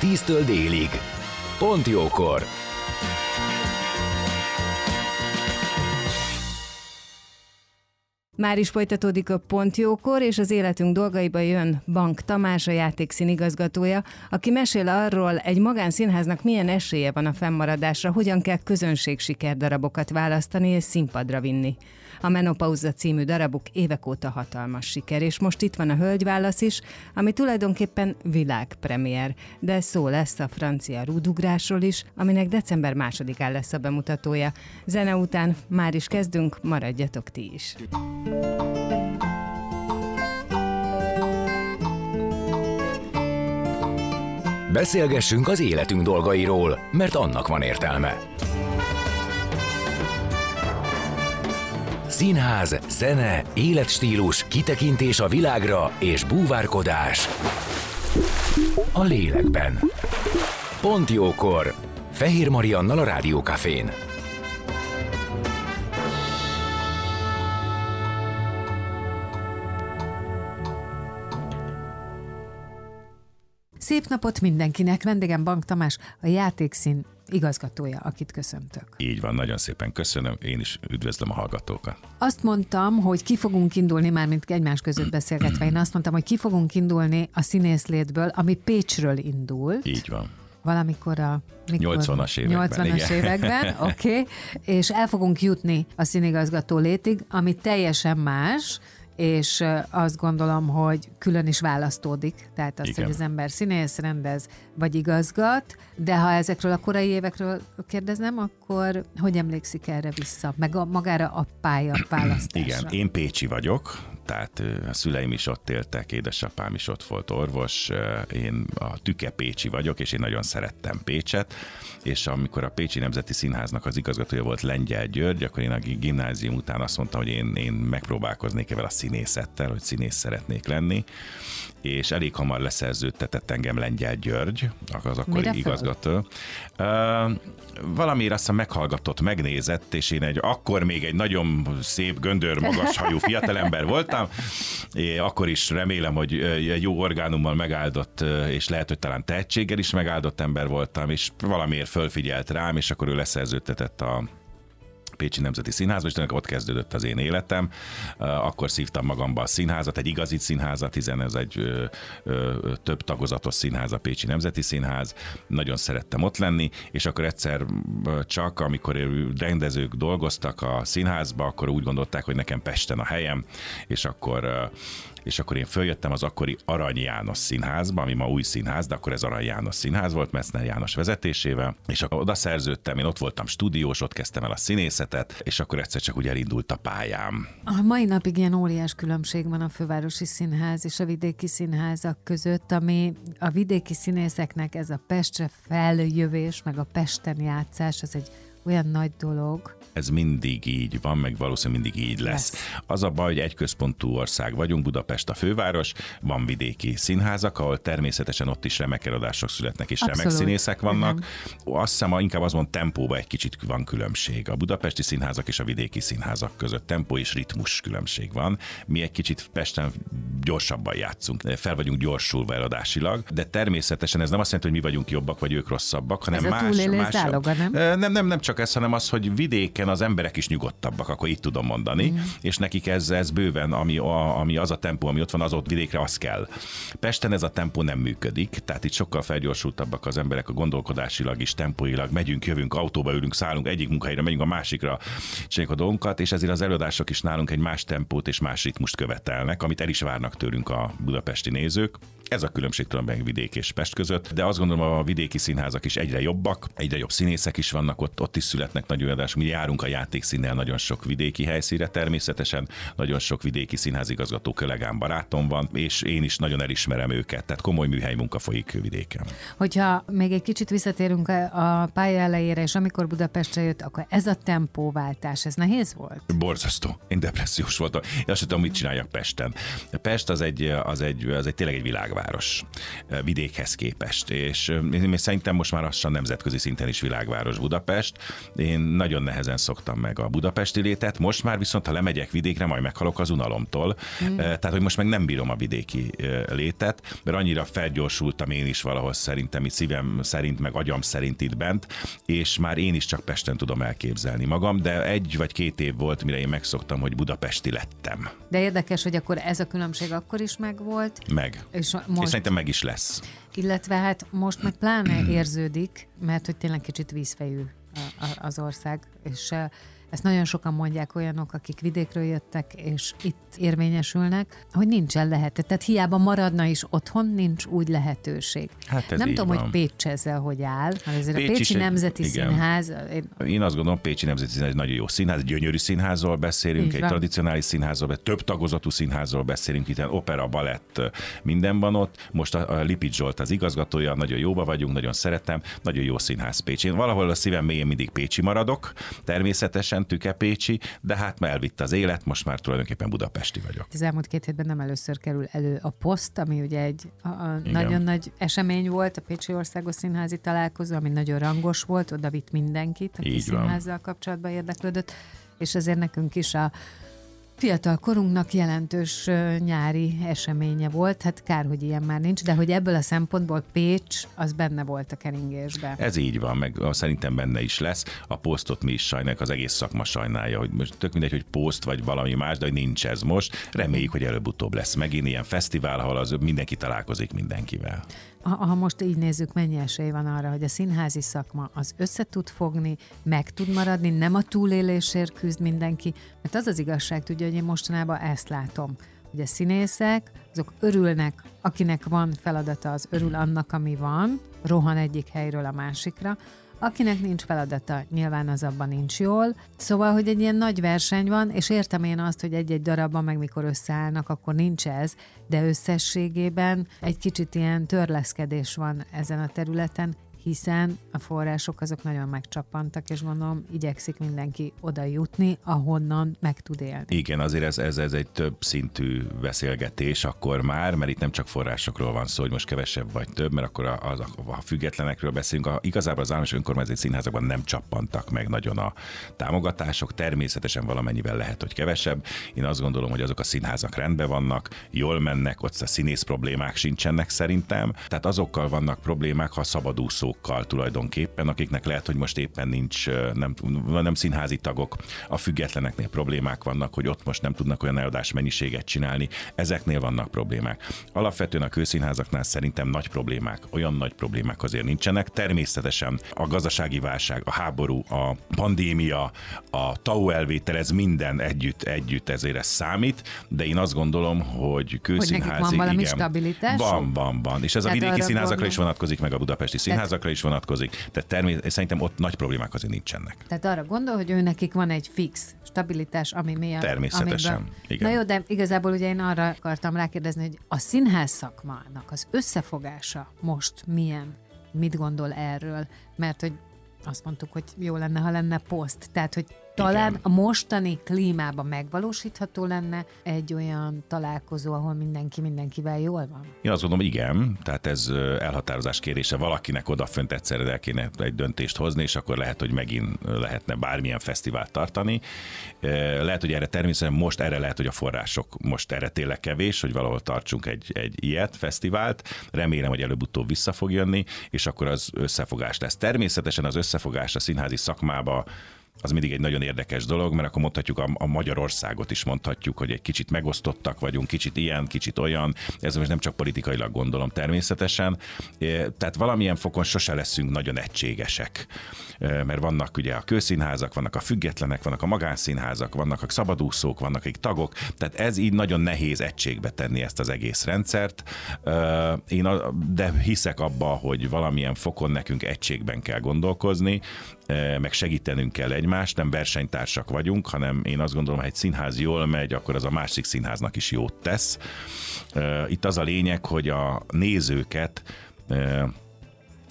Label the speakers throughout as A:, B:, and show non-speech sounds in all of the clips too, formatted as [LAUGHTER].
A: 10-től délig. Pont jókor!
B: Már is folytatódik a Pontjókor, és az életünk dolgaiba jön Bank Tamás, a játékszín igazgatója, aki mesél arról, egy magánszínháznak milyen esélye van a fennmaradásra, hogyan kell közönség sikerdarabokat választani és színpadra vinni. A Menopauza című darabuk évek óta hatalmas siker, és most itt van a Hölgyválasz is, ami tulajdonképpen világpremier, de szó lesz a francia rúdugrásról is, aminek december másodikán lesz a bemutatója. Zene után már is kezdünk, maradjatok ti is.
A: Beszélgessünk az életünk dolgairól, mert annak van értelme. Színház, zene, életstílus, kitekintés a világra és búvárkodás. A lélekben. Pont jókor. Fehér Mariannal a Rádiókafén.
B: Szép napot mindenkinek! Vendégem Bank Tamás, a játékszín igazgatója, akit köszöntök.
C: Így van, nagyon szépen köszönöm, én is üdvözlöm a hallgatókat.
B: Azt mondtam, hogy ki fogunk indulni, már mint egymás között beszélgetve, én azt mondtam, hogy ki fogunk indulni a színészlétből, ami Pécsről indul.
C: Így van
B: valamikor a
C: mikor? 80-as években.
B: 80-as években, [LAUGHS] oké, okay. és el fogunk jutni a színigazgató létig, ami teljesen más, és azt gondolom, hogy külön is választódik, tehát az, Igen. hogy az ember színész, rendez, vagy igazgat, de ha ezekről a korai évekről kérdezem, akkor hogy emlékszik erre vissza, meg a, magára a pálya választásra?
C: Igen, én Pécsi vagyok, tehát a szüleim is ott éltek, édesapám is ott volt orvos, én a Tüke Pécsi vagyok, és én nagyon szerettem Pécset, és amikor a Pécsi Nemzeti Színháznak az igazgatója volt Lengyel György, akkor én a gimnázium után azt mondtam, hogy én, én megpróbálkoznék evel a színészettel, hogy színész szeretnék lenni, és elég hamar leszerződtetett engem Lengyel György, az akkori Mire igazgató. Uh, valamiért azt meghallgatott, megnézett, és én egy akkor még egy nagyon szép, göndör, magas hajú fiatalember voltam, és akkor is remélem, hogy egy jó orgánummal megáldott, és lehet, hogy talán tehetséggel is megáldott ember voltam, és valamiért fölfigyelt rám, és akkor ő leszerződtetett a Pécsi Nemzeti Színházba, és ott kezdődött az én életem. Akkor szívtam magamba a színházat, egy igazi színházat, hiszen ez egy ö, ö, több tagozatos színház, a Pécsi Nemzeti Színház. Nagyon szerettem ott lenni, és akkor egyszer csak, amikor rendezők dolgoztak a színházba, akkor úgy gondolták, hogy nekem Pesten a helyem, és akkor és akkor én följöttem az akkori Arany János színházba, ami ma új színház, de akkor ez Arany János színház volt, Metzner János vezetésével, és akkor oda szerződtem, én ott voltam stúdiós, ott kezdtem el a színészetet, és akkor egyszer csak úgy elindult a pályám.
B: A mai napig ilyen óriás különbség van a fővárosi színház és a vidéki színházak között, ami a vidéki színészeknek ez a Pestre feljövés, meg a Pesten játszás, az egy olyan nagy dolog.
C: Ez mindig így van, meg valószínűleg mindig így lesz. lesz. Az a baj, hogy egy központú ország vagyunk, Budapest a főváros, van vidéki színházak, ahol természetesen ott is remek előadások születnek, és Abszolút. remek színészek vannak. Uh-huh. Azt hiszem, inkább az van tempóban egy kicsit van különbség. A budapesti színházak és a vidéki színházak között tempó és ritmus különbség van. Mi egy kicsit Pesten gyorsabban játszunk, fel vagyunk gyorsulva eladásilag, de természetesen ez nem azt jelenti, hogy mi vagyunk jobbak, vagy ők rosszabbak, hanem ez más, a más. Záloga, nem? nem? Nem, nem csak ez, hanem az, hogy vidéken az emberek is nyugodtabbak, akkor itt tudom mondani, mm. és nekik ez, ez bőven, ami, a, ami az a tempó, ami ott van, az ott vidékre, az kell. Pesten ez a tempó nem működik, tehát itt sokkal felgyorsultabbak az emberek a gondolkodásilag is, tempóilag, megyünk, jövünk, autóba ülünk, szállunk egyik munkahelyre, megyünk a másikra, csináljuk a dolgunkat, és ezért az előadások is nálunk egy más tempót és más ritmust követelnek, amit el is várnak tőlünk a budapesti nézők. Ez a különbség tulajdonképpen vidék és Pest között, de azt gondolom a vidéki színházak is egyre jobbak, egyre jobb színészek is vannak ott, ott is születnek nagy előadások, mi járunk indulunk a játékszínnel nagyon sok vidéki helyszíre természetesen, nagyon sok vidéki színházigazgató kollégám barátom van, és én is nagyon elismerem őket, tehát komoly műhely munka folyik vidéken.
D: Hogyha még egy kicsit visszatérünk a pálya elejére, és amikor Budapestre jött, akkor ez a tempóváltás, ez nehéz volt?
C: Borzasztó. Én depressziós voltam. Én azt tudom, mit csináljak Pesten. Pest az egy, az egy, az egy tényleg egy világváros vidékhez képest, és én szerintem most már lassan nemzetközi szinten is világváros Budapest. Én nagyon nehezen szoktam meg a budapesti létet, most már viszont, ha lemegyek vidékre, majd meghalok az unalomtól. Mm. Tehát, hogy most meg nem bírom a vidéki létet, mert annyira felgyorsultam én is valahol szerintem, itt szívem szerint, meg agyam szerint itt bent, és már én is csak Pesten tudom elképzelni magam, de egy vagy két év volt, mire én megszoktam, hogy budapesti lettem.
D: De érdekes, hogy akkor ez a különbség akkor is megvolt.
C: Meg. És, most... és szerintem meg is lesz.
D: Illetve hát most meg pláne érződik, mert hogy tényleg kicsit vízfejű az ország, és ezt nagyon sokan mondják olyanok, akik vidékről jöttek, és itt érvényesülnek, hogy nincsen lehet. Tehát hiába maradna is otthon, nincs úgy lehetőség. Hát ez Nem tudom, van. hogy Pécs ezzel hogy áll, mert ezért Pécs a Pécsi Nemzeti egy, Színház...
C: Én... én azt gondolom, Pécsi Nemzeti Színház egy nagyon jó színház, gyönyörű színházról beszélünk, Így egy van. tradicionális színházról, több tagozatú színházról beszélünk, itt opera, balett, minden van ott. Most a, a Lipit Zsolt az igazgatója, nagyon jóba vagyunk, nagyon szeretem, nagyon jó színház Pécs. Én valahol a szívem mélyén mindig Pécsi maradok, természetesen, Tükepécsi, de hát már elvitte az élet, most már tulajdonképpen budapesti vagyok.
D: Az elmúlt két hétben nem először kerül elő a poszt, ami ugye egy a, a nagyon nagy esemény volt, a Pécsi Országos Színházi Találkozó, ami nagyon rangos volt, oda vitt mindenkit, aki Így színházzal van. kapcsolatban érdeklődött, és azért nekünk is a fiatal korunknak jelentős nyári eseménye volt, hát kár, hogy ilyen már nincs, de hogy ebből a szempontból Pécs az benne volt a keringésben.
C: Ez így van, meg szerintem benne is lesz. A posztot mi is sajnáljuk, az egész szakma sajnálja, hogy most tök mindegy, hogy poszt vagy valami más, de hogy nincs ez most. Reméljük, hogy előbb-utóbb lesz megint ilyen fesztivál, ahol az mindenki találkozik mindenkivel
D: ha, most így nézzük, mennyi esély van arra, hogy a színházi szakma az össze tud fogni, meg tud maradni, nem a túlélésért küzd mindenki, mert az az igazság tudja, hogy én mostanában ezt látom, hogy a színészek, azok örülnek, akinek van feladata, az örül annak, ami van, rohan egyik helyről a másikra, Akinek nincs feladata, nyilván az abban nincs jól. Szóval, hogy egy ilyen nagy verseny van, és értem én azt, hogy egy-egy darabban meg mikor összeállnak, akkor nincs ez, de összességében egy kicsit ilyen törleszkedés van ezen a területen, hiszen a források azok nagyon megcsappantak, és gondolom igyekszik mindenki oda jutni, ahonnan meg tud élni.
C: Igen, azért ez, ez, ez egy több szintű beszélgetés akkor már, mert itt nem csak forrásokról van szó, hogy most kevesebb vagy több, mert akkor a, a, a függetlenekről beszélünk. A, igazából az államos önkormányzati színházakban nem csappantak meg nagyon a támogatások, természetesen valamennyivel lehet, hogy kevesebb. Én azt gondolom, hogy azok a színházak rendben vannak, jól mennek, ott a színész problémák sincsenek szerintem. Tehát azokkal vannak problémák, ha szabadúszó tagokkal tulajdonképpen, akiknek lehet, hogy most éppen nincs, nem, nem színházi tagok, a függetleneknél problémák vannak, hogy ott most nem tudnak olyan eladás mennyiséget csinálni, ezeknél vannak problémák. Alapvetően a kőszínházaknál szerintem nagy problémák, olyan nagy problémák azért nincsenek. Természetesen a gazdasági válság, a háború, a pandémia, a TAU elvétel, ez minden együtt, együtt ezért ez számít, de én azt gondolom, hogy kőszínházi... Hogy
D: van valami igen, stabilitás?
C: Van, van, van. És ez Tehát a vidéki színházakra gondol... is vonatkozik, meg a budapesti színházakra is vonatkozik, tehát természetesen szerintem ott nagy problémák azért nincsenek.
D: Tehát arra gondol, hogy ő nekik van egy fix stabilitás, ami miatt...
C: Természetesen, amiben... igen.
D: Na jó, de igazából ugye én arra akartam rákérdezni, hogy a színház szakmának az összefogása most milyen? Mit gondol erről? Mert hogy azt mondtuk, hogy jó lenne, ha lenne poszt. Tehát, hogy talán Igen. a mostani klímában megvalósítható lenne egy olyan találkozó, ahol mindenki mindenkivel jól van?
C: Én azt gondolom, igen, tehát ez elhatározás kérése valakinek odafönt egyszerre el kéne egy döntést hozni, és akkor lehet, hogy megint lehetne bármilyen fesztivált tartani. Lehet, hogy erre természetesen most erre lehet, hogy a források most erre tényleg kevés, hogy valahol tartsunk egy, egy ilyet, fesztivált. Remélem, hogy előbb-utóbb vissza fog jönni, és akkor az összefogás lesz. Természetesen az összefogás a színházi szakmába az mindig egy nagyon érdekes dolog, mert akkor mondhatjuk a, a Magyarországot is mondhatjuk, hogy egy kicsit megosztottak vagyunk, kicsit ilyen, kicsit olyan. Ez most nem csak politikailag gondolom természetesen. Tehát valamilyen fokon sose leszünk nagyon egységesek. Mert vannak ugye a kőszínházak, vannak a függetlenek, vannak a magánszínházak, vannak a szabadúszók, vannak egy tagok. Tehát ez így nagyon nehéz egységbe tenni ezt az egész rendszert. Én de hiszek abba, hogy valamilyen fokon nekünk egységben kell gondolkozni, meg segítenünk kell egy egymást, nem versenytársak vagyunk, hanem én azt gondolom, ha egy színház jól megy, akkor az a másik színháznak is jót tesz. Itt az a lényeg, hogy a nézőket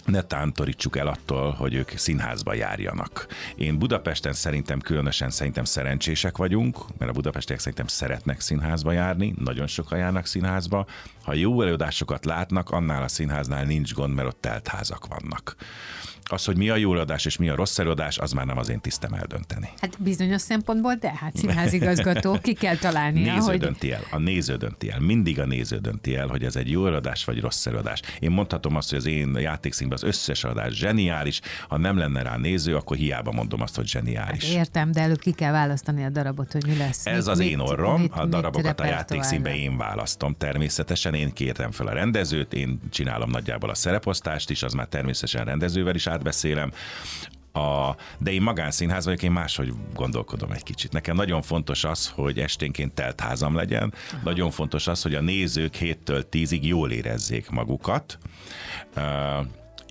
C: ne tántorítsuk el attól, hogy ők színházba járjanak. Én Budapesten szerintem különösen szerintem szerencsések vagyunk, mert a budapestiek szerintem szeretnek színházba járni, nagyon sokan járnak színházba. Ha jó előadásokat látnak, annál a színháznál nincs gond, mert ott teltházak vannak. Az, hogy mi a jó adás és mi a rossz előadás, az már nem az én tisztem eldönteni.
D: Hát bizonyos szempontból, de hát színházigazgató, ki kell találni. [LAUGHS]
C: Néző
D: hogy...
C: dönti el, a néző dönti el, mindig a néző dönti el, hogy ez egy jó előadás vagy rossz előadás. Én mondhatom azt, hogy az én játékszínben az összes adás zseniális, ha nem lenne rá néző, akkor hiába mondom azt, hogy zseniális.
D: Hát értem, de előbb ki kell választani a darabot, hogy mi lesz.
C: Ez
D: mit,
C: az én orrom,
D: mit,
C: a darabokat a játékszínbe én választom. Természetesen én kértem fel a rendezőt, én csinálom nagyjából a szereposztást is, az már természetesen rendezővel is átbeszélem. A, de én magánszínház vagyok, én máshogy gondolkodom egy kicsit. Nekem nagyon fontos az, hogy esténként telt házam legyen. Aha. Nagyon fontos az, hogy a nézők héttől tízig jól érezzék magukat. Uh,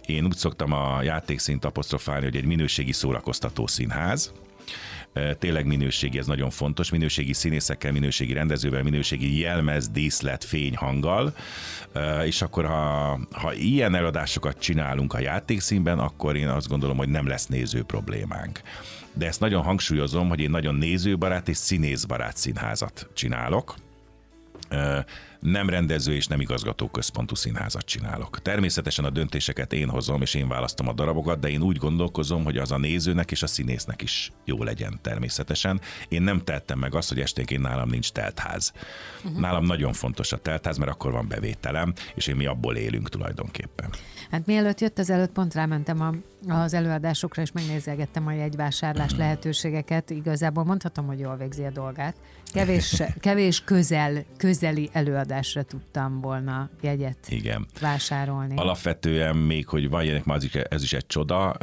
C: én úgy szoktam a játékszint apostrofálni, hogy egy minőségi szórakoztató színház, tényleg minőségi, ez nagyon fontos, minőségi színészekkel, minőségi rendezővel, minőségi jelmez, díszlet, fény, hanggal, és akkor ha, ha ilyen eladásokat csinálunk a játékszínben, akkor én azt gondolom, hogy nem lesz néző problémánk. De ezt nagyon hangsúlyozom, hogy én nagyon nézőbarát és színészbarát színházat csinálok, nem rendező és nem igazgató központú színházat csinálok. Természetesen a döntéseket én hozom, és én választom a darabokat, de én úgy gondolkozom, hogy az a nézőnek és a színésznek is jó legyen természetesen. Én nem tettem meg azt, hogy esténként nálam nincs teltház. Uh-huh. Nálam nagyon fontos a teltház, mert akkor van bevételem, és én mi abból élünk tulajdonképpen.
D: Hát mielőtt jött az előtt, pont rámentem a, az előadásokra, és megnézelgettem a jegyvásárlás lehetőségeket. Igazából mondhatom, hogy jól végzi a dolgát. Kevés, kevés közel, közeli előadásra tudtam volna jegyet
C: Igen.
D: vásárolni.
C: Alapvetően még, hogy van ez is, ez is egy csoda.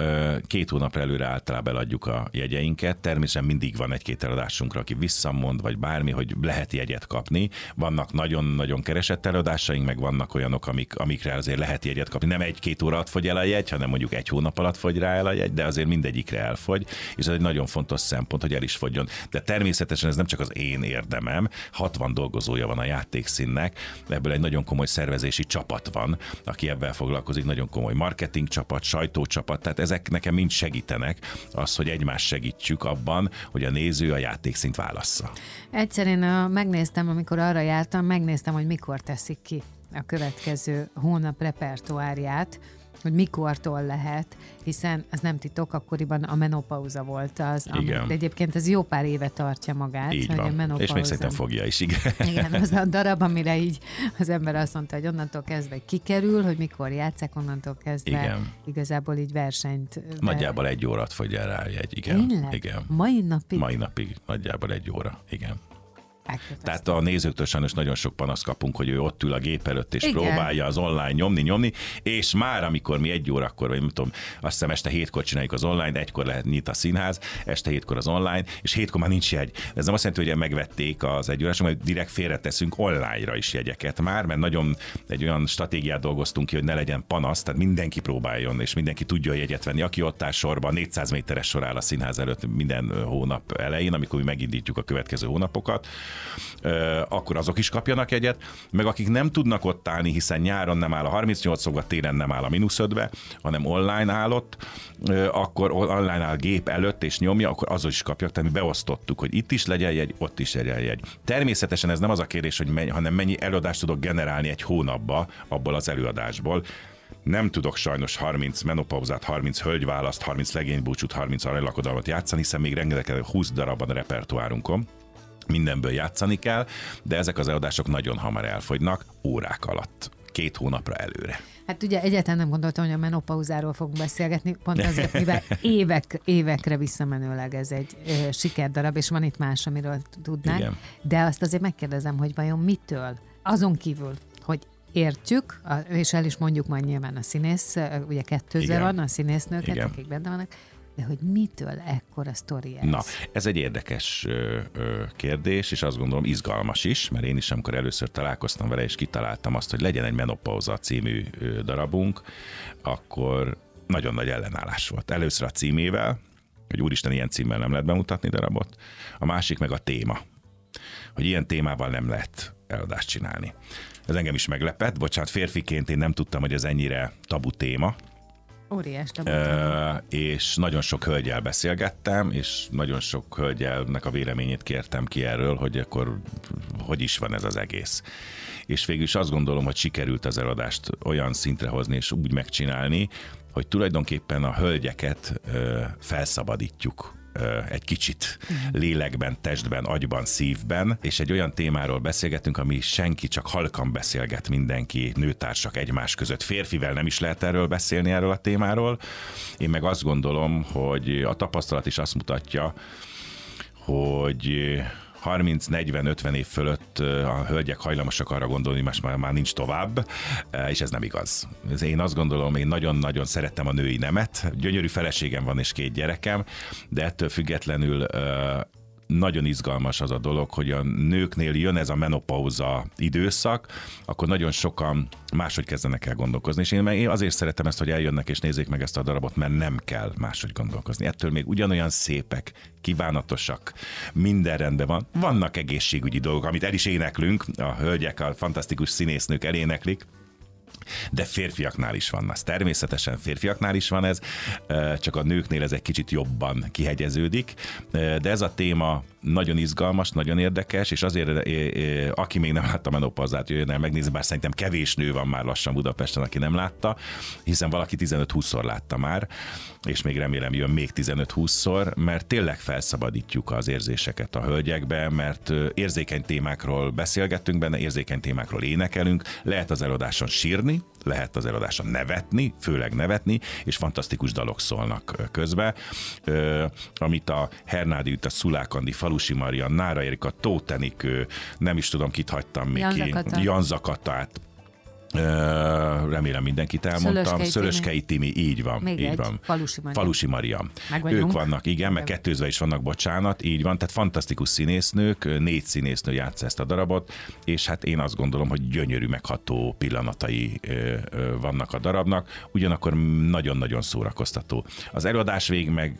C: Két hónap előre általában eladjuk a jegyeinket. Természetesen mindig van egy-két eladásunkra, aki visszamond, vagy bármi, hogy lehet jegyet kapni. Vannak nagyon-nagyon keresett eladásaink, meg vannak olyanok, amik, amikre azért lehet jegyet kapni. Nem egy-két óra alatt fogy el a jegy, hanem mondjuk egy hónap alatt fogy rá el a jegy, de azért mindegyikre elfogy, és ez egy nagyon fontos szempont, hogy el is fogjon. De természetesen ez nem csak az én érdemem. 60 dolgozója van a játékszínnek, ebből egy nagyon komoly szervezési csapat van, aki ebben foglalkozik, nagyon komoly marketing csapat, sajtócsapat, tehát ezek nekem mind segítenek az, hogy egymást segítsük abban, hogy a néző a játékszint válassza.
D: Egyszer én megnéztem, amikor arra jártam, megnéztem, hogy mikor teszik ki a következő hónap repertoárját, hogy mikortól lehet, hiszen ez nem titok, akkoriban a menopauza volt az,
C: igen. Ami,
D: de egyébként ez jó pár éve tartja magát.
C: Így van. A És még szerintem fogja is, igen.
D: Igen, az a darab, amire így az ember azt mondta, hogy onnantól kezdve kikerül, hogy mikor játszák, onnantól kezdve igen. igazából így versenyt.
C: Nagyjából egy órát fogy el rá egy, igen.
D: Tényleg?
C: Igen.
D: Mai napig?
C: Mai napig nagyjából egy óra, igen. Tehát a nézőktől sajnos nagyon sok panaszt kapunk, hogy ő ott ül a gép előtt, és Igen. próbálja az online nyomni, nyomni, és már amikor mi egy órakor, vagy nem tudom, azt hiszem este hétkor csináljuk az online, egykor lehet nyit a színház, este hétkor az online, és hétkor már nincs jegy. Ez nem azt jelenti, hogy megvették az egy órás, hogy direkt félreteszünk online-ra is jegyeket már, mert nagyon egy olyan stratégiát dolgoztunk ki, hogy ne legyen panasz, tehát mindenki próbáljon, és mindenki tudja jegyet venni. Aki ott áll sorban, 400 méteres sor áll a színház előtt minden hónap elején, amikor mi megindítjuk a következő hónapokat, akkor azok is kapjanak egyet, meg akik nem tudnak ott állni, hiszen nyáron nem áll a 38 fokba, télen nem áll a mínusz 5 hanem online állott, akkor online áll gép előtt és nyomja, akkor azok is kapják, tehát mi beosztottuk, hogy itt is legyen jegy, ott is legyen jegy. Természetesen ez nem az a kérdés, hogy mennyi, hanem mennyi előadást tudok generálni egy hónapba abból az előadásból, nem tudok sajnos 30 menopauzát, 30 hölgyválaszt, 30 legénybúcsút, 30 aranylakodalmat játszani, hiszen még rengeteg 20 darabban a repertoárunkon mindenből játszani kell, de ezek az eladások nagyon hamar elfogynak, órák alatt két hónapra előre.
D: Hát ugye egyáltalán nem gondoltam, hogy a menopauzáról fogunk beszélgetni, pont azért, mivel [LAUGHS] évek, évekre visszamenőleg ez egy e, sikerdarab, és van itt más, amiről tudnánk. Igen. De azt azért megkérdezem, hogy vajon mitől? Azon kívül, hogy értjük, és el is mondjuk majd nyilván a színész, ugye kettőző van, a színésznőket, Igen. akik benne vannak, de hogy mitől ekkora sztori ez?
C: Na, ez egy érdekes ö, ö, kérdés, és azt gondolom izgalmas is, mert én is, amikor először találkoztam vele, és kitaláltam azt, hogy legyen egy Menopauza című ö, darabunk, akkor nagyon nagy ellenállás volt. Először a címével, hogy úristen, ilyen címmel nem lehet bemutatni darabot. A másik meg a téma, hogy ilyen témával nem lehet eladást csinálni. Ez engem is meglepett, bocsánat, férfiként én nem tudtam, hogy ez ennyire tabu téma,
D: Óriás
C: Ö, és nagyon sok hölgyel beszélgettem, és nagyon sok hölgyelnek a véleményét kértem ki erről, hogy akkor hogy is van ez az egész. És végül is azt gondolom, hogy sikerült az eladást olyan szintre hozni és úgy megcsinálni, hogy tulajdonképpen a hölgyeket ö, felszabadítjuk egy kicsit lélekben, testben, agyban, szívben, és egy olyan témáról beszélgetünk, ami senki csak halkan beszélget mindenki, nőtársak egymás között. Férfivel nem is lehet erről beszélni, erről a témáról. Én meg azt gondolom, hogy a tapasztalat is azt mutatja, hogy 30-40-50 év fölött a hölgyek hajlamosak arra gondolni, most már, már nincs tovább, és ez nem igaz. Én azt gondolom, én nagyon-nagyon szerettem a női nemet, gyönyörű feleségem van és két gyerekem, de ettől függetlenül nagyon izgalmas az a dolog, hogy a nőknél jön ez a menopauza időszak, akkor nagyon sokan máshogy kezdenek el gondolkozni. És én, én azért szeretem ezt, hogy eljönnek és nézzék meg ezt a darabot, mert nem kell máshogy gondolkozni. Ettől még ugyanolyan szépek, kívánatosak, minden rendben van. Vannak egészségügyi dolgok, amit el is éneklünk, a hölgyek, a fantasztikus színésznők eléneklik, de férfiaknál is van az. Természetesen férfiaknál is van ez, csak a nőknél ez egy kicsit jobban kihegyeződik, de ez a téma nagyon izgalmas, nagyon érdekes, és azért, aki még nem látta menopauzát, jöjjön el megnézni, bár szerintem kevés nő van már lassan Budapesten, aki nem látta, hiszen valaki 15-20-szor látta már, és még remélem jön még 15-20-szor, mert tényleg felszabadítjuk az érzéseket a hölgyekbe, mert érzékeny témákról beszélgettünk benne, érzékeny témákról énekelünk, lehet az eladáson sírni, lehet az eladáson nevetni, főleg nevetni, és fantasztikus dalok szólnak közbe, amit a Hernádi a Szulákandi, Falusi Marian, Nára Erika, Tótenikő, nem is tudom, kit hagytam még
D: Janzakata.
C: ki, Janzakatát, remélem mindenkit elmondtam.
D: Szöröskei
C: Szöröskei Timi, így van.
D: Még
C: így
D: egy,
C: van.
D: Falusi Maria.
C: Falusi Maria. Ők vannak, igen, meg kettőzve is vannak, bocsánat, így van, tehát fantasztikus színésznők, négy színésznő játsza ezt a darabot, és hát én azt gondolom, hogy gyönyörű, megható pillanatai vannak a darabnak, ugyanakkor nagyon-nagyon szórakoztató. Az előadás vég meg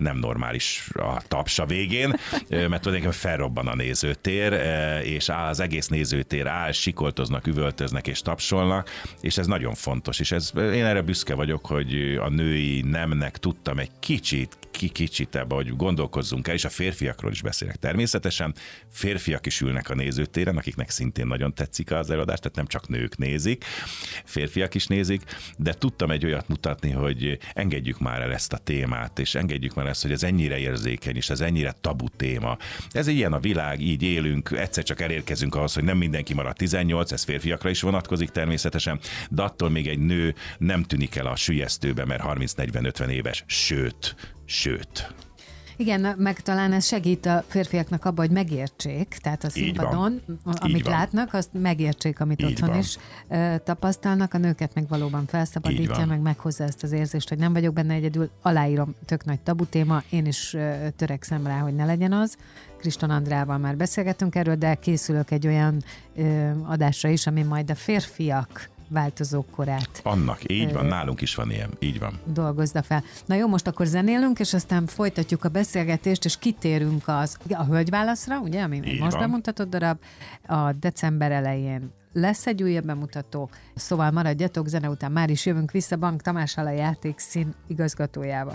C: nem normális a tapsa végén, mert tulajdonképpen felrobban a nézőtér, és az egész nézőtér áll, sikoltoznak, üvöltöznek és tapsolnak, és ez nagyon fontos, és ez, én erre büszke vagyok, hogy a női nemnek tudtam egy kicsit ki kicsit ebbe, hogy gondolkozzunk el, és a férfiakról is beszélek. Természetesen férfiak is ülnek a nézőtéren, akiknek szintén nagyon tetszik az előadás, tehát nem csak nők nézik, férfiak is nézik, de tudtam egy olyat mutatni, hogy engedjük már el ezt a témát, és engedjük már ezt, hogy ez ennyire érzékeny, és ez ennyire tabu téma. Ez ilyen a világ, így élünk, egyszer csak elérkezünk ahhoz, hogy nem mindenki marad 18, ez férfiakra is vonatkozik természetesen, de attól még egy nő nem tűnik el a sülyeztőbe, mert 30-40-50 éves, sőt, sőt.
D: Igen, meg talán ez segít a férfiaknak abba, hogy megértsék, tehát a színpadon, amit látnak, azt megértsék, amit
C: Így
D: otthon
C: van.
D: is ö, tapasztalnak, a nőket meg valóban felszabadítja, meg meghozza ezt az érzést, hogy nem vagyok benne egyedül, aláírom, tök nagy tabu téma, én is ö, törekszem rá, hogy ne legyen az. Kriston Andrával már beszélgettünk erről, de készülök egy olyan ö, adásra is, ami majd a férfiak változókorát
C: Annak, így van, nálunk is van ilyen, így van.
D: dolgozza fel. Na jó, most akkor zenélünk, és aztán folytatjuk a beszélgetést, és kitérünk az, a hölgyválaszra, ugye, ami
C: Így
D: most
C: van.
D: bemutatott darab, a december elején lesz egy újabb bemutató, szóval maradjatok, zene után már is jövünk vissza Bank Tamással a játékszín igazgatójával.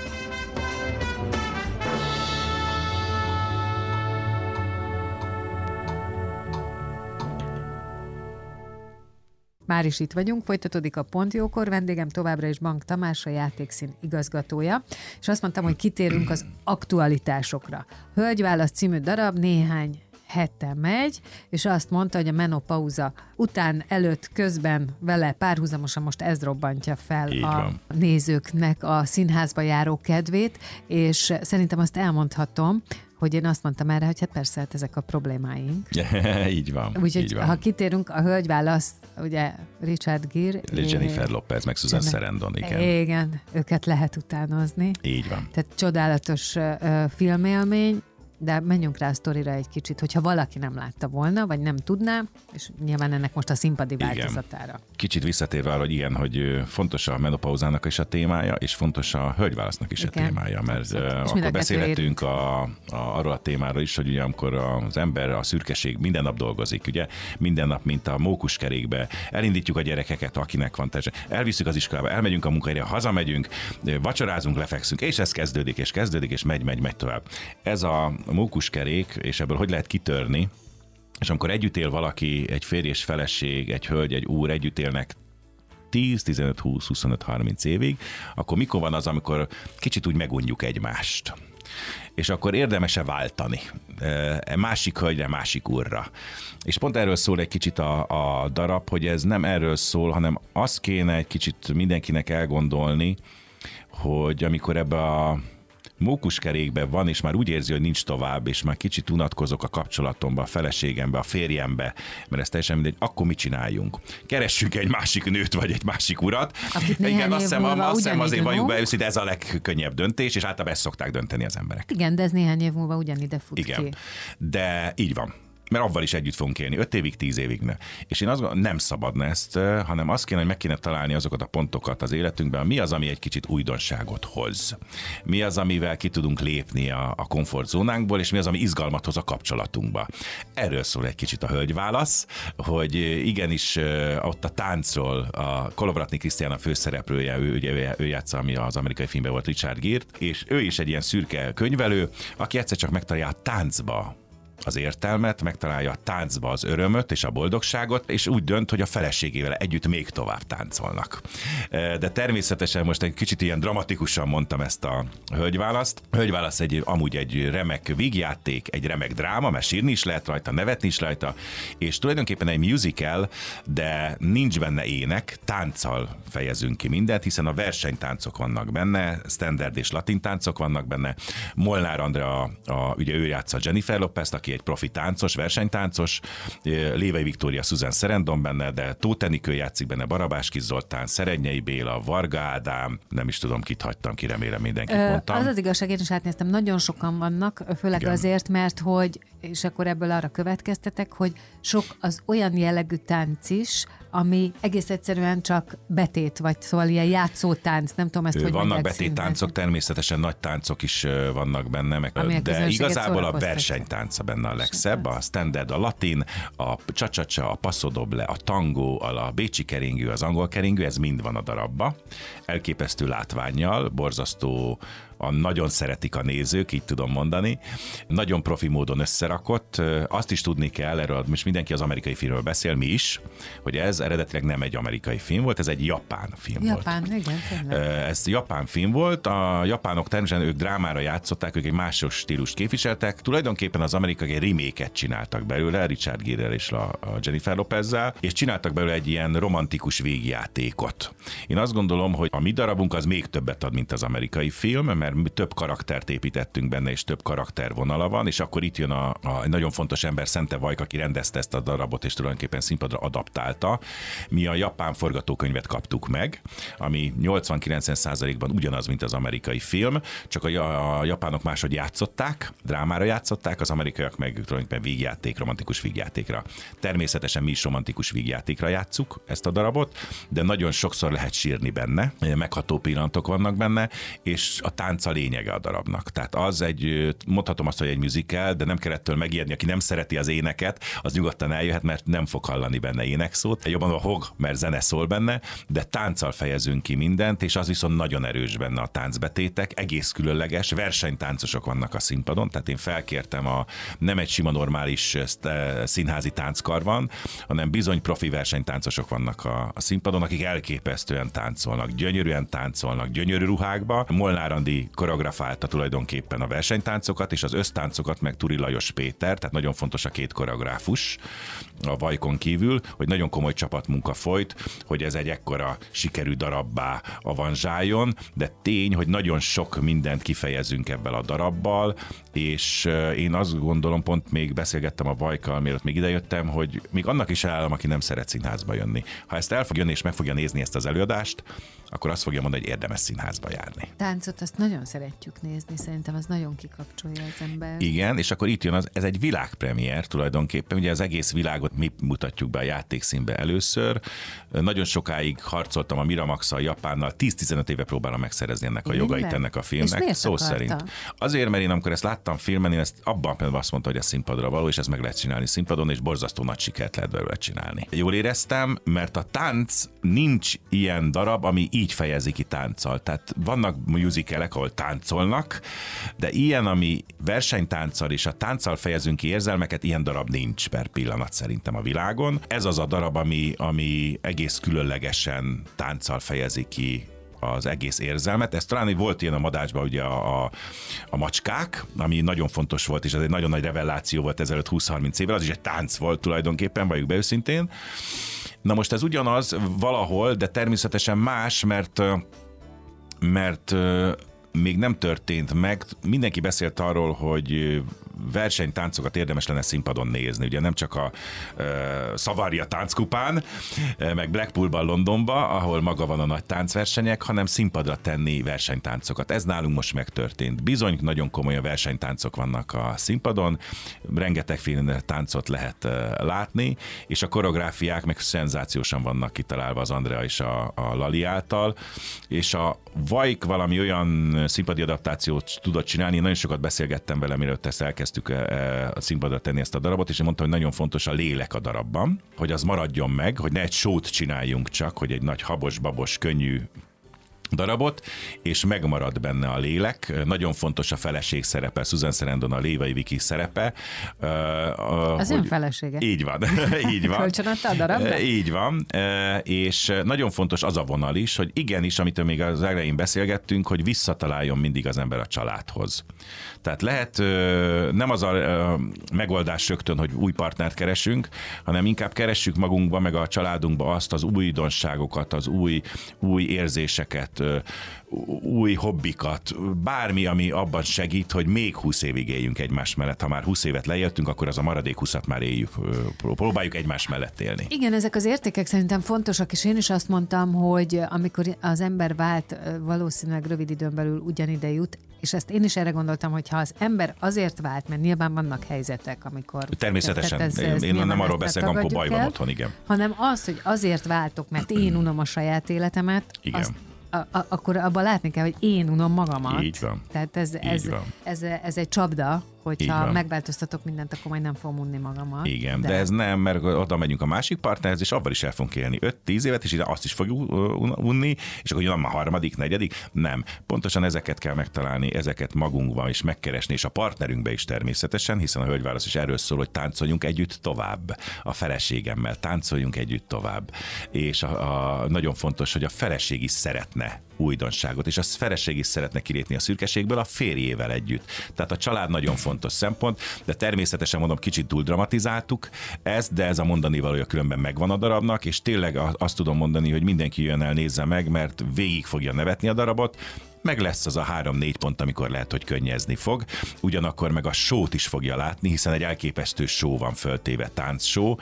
D: Már is itt vagyunk, folytatódik a Pont Jókor, vendégem továbbra is Bank Tamás, a játékszín igazgatója, és azt mondtam, hogy kitérünk az aktualitásokra. Hölgyválasz című darab néhány hete megy, és azt mondta, hogy a menopauza után, előtt, közben vele párhuzamosan most ez robbantja fel
C: Így
D: a
C: van.
D: nézőknek a színházba járó kedvét, és szerintem azt elmondhatom, hogy én azt mondtam erre, hogy hát persze, hát ezek a problémáink. [LAUGHS]
C: így van.
D: Úgyhogy
C: így van.
D: ha kitérünk, a hölgy válasz, ugye Richard Gere.
C: Jennifer Lopez, meg Susan Sarandon, igen.
D: Igen, őket lehet utánozni.
C: Így van.
D: Tehát csodálatos uh, filmélmény, de menjünk rá a sztorira egy kicsit, hogyha valaki nem látta volna, vagy nem tudná, és nyilván ennek most a színpadi
C: Igen.
D: változatára.
C: Kicsit visszatérve arra, hogy igen, hogy fontos a menopauzának is a témája, és fontos a hölgyválasznak is
D: Igen,
C: a témája, mert
D: abszolút.
C: uh, akkor beszélhetünk a, a, arról a témáról is, hogy ugye amikor az ember a szürkeség minden nap dolgozik, ugye minden nap, mint a mókuskerékbe, elindítjuk a gyerekeket, akinek van teljesen, elviszük az iskolába, elmegyünk a munkahelyre, hazamegyünk, vacsorázunk, lefekszünk, és ez kezdődik, és kezdődik, és megy, megy, megy tovább. Ez a mókuskerék, és ebből hogy lehet kitörni, és amikor együtt él valaki, egy férj és feleség, egy hölgy, egy úr, együtt élnek 10, 15, 20, 25, 30 évig, akkor mikor van az, amikor kicsit úgy megunjuk egymást? és akkor érdemese váltani e, másik hölgyre, másik úrra. És pont erről szól egy kicsit a, a darab, hogy ez nem erről szól, hanem azt kéne egy kicsit mindenkinek elgondolni, hogy amikor ebbe a mókuskerékben van, és már úgy érzi, hogy nincs tovább, és már kicsit unatkozok a kapcsolatomba, a feleségembe, a férjembe, mert ez teljesen mindegy, akkor mit csináljunk? Keressünk egy másik nőt, vagy egy másik urat.
D: Akit
C: Igen, azt hiszem, azt hiszem azért valljuk be
D: unok.
C: őszintén, ez a legkönnyebb döntés, és általában ezt szokták dönteni az emberek.
D: Igen, de ez néhány év múlva ugyanide fut
C: Igen.
D: ki.
C: De így van. Mert avval is együtt fogunk élni, 5 évig, 10 évig ne. És én azt gondolom, nem szabadna ezt, hanem azt kéne, hogy meg kéne találni azokat a pontokat az életünkben, mi az, ami egy kicsit újdonságot hoz. Mi az, amivel ki tudunk lépni a, a komfortzónánkból, és mi az, ami izgalmat hoz a kapcsolatunkba. Erről szól egy kicsit a hölgyválasz, hogy igenis ott a táncról a Kolovratni Krisztián a főszereplője, ő, ugye, ő játsza, ami az amerikai filmben volt Richard Gere, és ő is egy ilyen szürke könyvelő, aki egyszer csak megtalálja a táncba az értelmet, megtalálja a táncba az örömöt és a boldogságot, és úgy dönt, hogy a feleségével együtt még tovább táncolnak. De természetesen most egy kicsit ilyen dramatikusan mondtam ezt a hölgyválaszt. Hölgyválasz egy, amúgy egy remek vígjáték, egy remek dráma, mert sírni is lehet rajta, nevetni is rajta, és tulajdonképpen egy musical, de nincs benne ének, tánccal fejezünk ki mindent, hiszen a versenytáncok vannak benne, standard és latin táncok vannak benne. Molnár Andrea, a, a, ugye ő játsza Jennifer Lopez, aki egy profi táncos, versenytáncos, Lévei Viktória, Susan Sarandon benne, de Tóth Enikő játszik benne, Barabás Kis Zoltán, Szerednyei Béla, Varga Ádám, nem is tudom, kit hagytam ki, remélem mindenkit
D: Ö,
C: mondtam.
D: Az az igazság, én is átnéztem, nagyon sokan vannak, főleg
C: Igen.
D: azért, mert hogy, és akkor ebből arra következtetek, hogy sok az olyan jellegű tánc is, ami egész egyszerűen csak betét, vagy szóval ilyen játszótánc, nem tudom ezt,
C: Ö,
D: hogy
C: Vannak betéttáncok,
D: színben.
C: természetesen nagy táncok is vannak benne, meg,
D: a
C: de igazából a versenytánca benne a legszebb, a standard, a latin, a csacsacsa, a passodoble, a tangó, a, a bécsi keringő, az angol keringő, ez mind van a darabba. Elképesztő látványjal, borzasztó a nagyon szeretik a nézők, így tudom mondani. Nagyon profi módon összerakott. Azt is tudni kell, erről most mindenki az amerikai filmről beszél, mi is, hogy ez eredetileg nem egy amerikai film volt, ez egy japán film volt.
D: Japán, igen, tényleg.
C: Ez japán film volt, a japánok természetesen ők drámára játszották, ők egy másos stílust képviseltek, tulajdonképpen az amerikai egy remake csináltak belőle, Richard Gere és a a Jennifer Lopezzel, és csináltak belőle egy ilyen romantikus végjátékot. Én azt gondolom, hogy a mi darabunk az még többet ad, mint az amerikai film, mert mi több karaktert építettünk benne, és több karaktervonala van, és akkor itt jön a, a nagyon fontos ember, Szente Vajk, aki rendezte ezt a darabot, és tulajdonképpen színpadra adaptálta. Mi a japán forgatókönyvet kaptuk meg, ami 80-90%-ban ugyanaz, mint az amerikai film, csak a, a japánok máshogy játszották, drámára játszották, az amerikaiak meg tulajdonképpen vígjáték, romantikus vígjátékra. Természetesen mi is romantikus vígjátékra játszuk ezt a darabot, de nagyon sokszor lehet sírni benne, megható pillanatok vannak benne, és a tánc a lényege a darabnak. Tehát az egy, mondhatom azt, hogy egy musical, de nem kell ettől megijedni, aki nem szereti az éneket, az nyugodtan eljöhet, mert nem fog hallani benne énekszót. Jobban a hog, mert zene szól benne, de tánccal fejezünk ki mindent, és az viszont nagyon erős benne a táncbetétek, egész különleges, versenytáncosok vannak a színpadon, tehát én felkértem a nem egy sima normális színházi tánckar van, hanem bizony profi versenytáncosok vannak a, a színpadon, akik elképesztően táncolnak, gyönyörűen táncolnak, gyönyörű ruhákba. Molnár koreografálta tulajdonképpen a versenytáncokat, és az össztáncokat meg Turi Lajos Péter, tehát nagyon fontos a két koreográfus a Vajkon kívül, hogy nagyon komoly csapatmunka folyt, hogy ez egy ekkora sikerű darabbá avanzsáljon, de tény, hogy nagyon sok mindent kifejezünk ebből a darabbal, és én azt gondolom, pont még beszélgettem a Vajkal, mielőtt még idejöttem, hogy még annak is elállom, aki nem szeret színházba jönni. Ha ezt el fog jönni és meg fogja nézni ezt az előadást, akkor azt fogja mondani, hogy érdemes színházba járni.
D: Táncot azt nagyon szeretjük nézni, szerintem az nagyon kikapcsolja az ember.
C: Igen, és akkor itt jön az, ez egy világpremiér tulajdonképpen, ugye az egész világot mi mutatjuk be a játékszínbe először. Nagyon sokáig harcoltam a miramax a Japánnal, 10-15 éve próbálom megszerezni ennek a jogait
D: Minden?
C: ennek a
D: És
C: filmnek,
D: miért
C: szó
D: akarta?
C: szerint. Azért, mert én amikor ezt láttam filmen, én ezt abban a pillanatban azt mondta, hogy ez színpadra való, és ezt meg lehet csinálni színpadon, és borzasztó nagy sikert lehet belőle csinálni. Jól éreztem, mert a tánc nincs ilyen darab, ami így fejezi ki tánccal. Tehát vannak musicalek, ahol táncolnak, de ilyen, ami versenytánccal és a tánccal fejezünk ki érzelmeket, ilyen darab nincs per pillanat szerintem a világon. Ez az a darab, ami, ami egész különlegesen tánccal fejezi ki az egész érzelmet. Ez talán volt ilyen a madácsban ugye a, a, a macskák, ami nagyon fontos volt, és ez egy nagyon nagy reveláció volt ezelőtt 20-30 évvel, az is egy tánc volt tulajdonképpen, valljuk be őszintén. Na most ez ugyanaz valahol, de természetesen más, mert mert még nem történt meg. Mindenki beszélt arról, hogy versenytáncokat érdemes lenne színpadon nézni. Ugye nem csak a uh, Savaria tánckupán, ö, meg Blackpoolban, Londonban, ahol maga van a nagy táncversenyek, hanem színpadra tenni versenytáncokat. Ez nálunk most megtörtént. Bizony nagyon komoly a versenytáncok vannak a színpadon, rengetegféle táncot lehet látni, és a koreográfiák meg szenzációsan vannak kitalálva az Andrea és a, a Lali által, és a Vajk valami olyan színpadi adaptációt tudott csinálni, én nagyon sokat beszélgettem vele, mielőtt ezt elkezdtük eh, a színpadra tenni ezt a darabot, és én mondtam, hogy nagyon fontos a lélek a darabban, hogy az maradjon meg, hogy ne egy sót csináljunk csak, hogy egy nagy habos-babos, könnyű darabot, és megmarad benne a lélek. Nagyon fontos a feleség szerepe, Susan Sarandon a Lévai Viki szerepe.
D: Az ön felesége.
C: Így van, [LAUGHS] így van.
D: Kölcsönadta a darabra?
C: Így van, és nagyon fontos az a vonal is, hogy igenis, amit még az elején beszélgettünk, hogy visszataláljon mindig az ember a családhoz. Tehát lehet nem az a megoldás rögtön, hogy új partnert keresünk, hanem inkább keressük magunkba, meg a családunkba azt az újdonságokat, az új, új érzéseket, új hobbikat, bármi, ami abban segít, hogy még 20 évig éljünk egymás mellett. Ha már 20 évet leéltünk, akkor az a maradék 20-at már éljük, próbáljuk egymás mellett élni.
D: Igen, ezek az értékek szerintem fontosak, és én is azt mondtam, hogy amikor az ember vált, valószínűleg rövid időn belül ugyanide jut, és ezt én is erre gondoltam, hogy ha az ember azért vált, mert nyilván vannak helyzetek, amikor...
C: Természetesen.
D: tehát
C: Én- én nem arról beszélek, amikor baj van otthon, igen.
D: Hanem az, hogy azért váltok, mert én unom a saját életemet,
C: Igen.
D: azt a, a, akkor abban látni kell, hogy én unom magamat.
C: Így van.
D: Tehát ez, ez,
C: van.
D: ez, ez egy csapda, hogyha megváltoztatok mindent, akkor majd nem fogom unni magamat.
C: Igen, de, de ez nem, mert oda megyünk a másik partnerhez, és avval is el fogunk élni 5-10 évet, és ide azt is fogjuk unni, és akkor jön a harmadik, negyedik. Nem. Pontosan ezeket kell megtalálni, ezeket magunkban is megkeresni, és a partnerünkbe is természetesen, hiszen a hölgyválasz is erről szól, hogy táncoljunk együtt tovább. A feleségemmel táncoljunk együtt tovább. És a, a, nagyon fontos, hogy a feleség is szeretne újdonságot, és a feleség is szeretne kilépni a szürkeségből a férjével együtt. Tehát a család nagyon fontos szempont, de természetesen mondom, kicsit túl dramatizáltuk ezt, de ez a mondani valója különben megvan a darabnak, és tényleg azt tudom mondani, hogy mindenki jön el, nézze meg, mert végig fogja nevetni a darabot, meg lesz az a három-négy pont, amikor lehet, hogy könnyezni fog, ugyanakkor meg a sót is fogja látni, hiszen egy elképesztő show van föltéve, tánc show,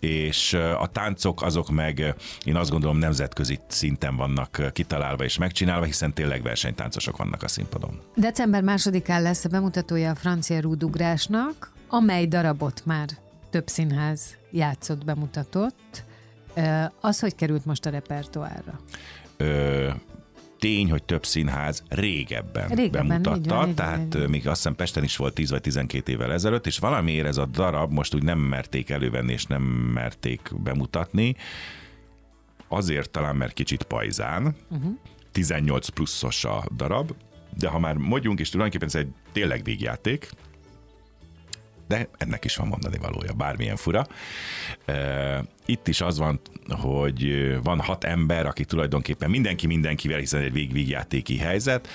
C: és a táncok azok meg én azt gondolom nemzetközi szinten vannak kitalálva és megcsinálva, hiszen tényleg versenytáncosok vannak a színpadon.
D: December másodikán lesz a bemutatója a francia rúdugrásnak, amely darabot már több színház játszott, bemutatott. Az, hogy került most a repertoárra?
C: Ö, tény, hogy több színház régebben,
D: Régebben, így
C: bemutatta,
D: van, így van,
C: tehát
D: így van.
C: még azt hiszem Pesten is volt 10 vagy 12 évvel ezelőtt, és valamiért ez a darab most úgy nem merték elővenni, és nem merték bemutatni, azért talán, mert kicsit pajzán,
D: Mhm.
C: uh-huh. 18 pluszos a darab, de ha már mondjunk, és tulajdonképpen ez egy tényleg végjáték, de ennek is van mondani valója, bármilyen fura. Itt is az van, hogy van hat ember, aki tulajdonképpen mindenki mindenkivel, hiszen egy vég, végjátéki helyzet,